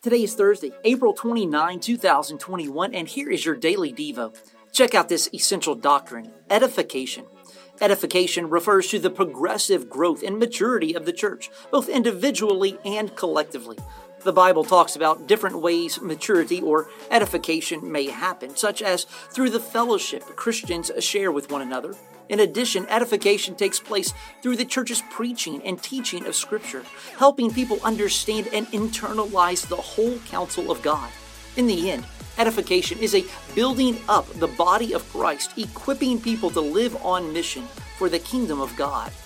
Today is Thursday, April 29, 2021, and here is your daily Devo. Check out this essential doctrine edification. Edification refers to the progressive growth and maturity of the church, both individually and collectively. The Bible talks about different ways maturity or edification may happen, such as through the fellowship Christians share with one another. In addition, edification takes place through the church's preaching and teaching of Scripture, helping people understand and internalize the whole counsel of God. In the end, edification is a building up the body of Christ, equipping people to live on mission for the kingdom of God.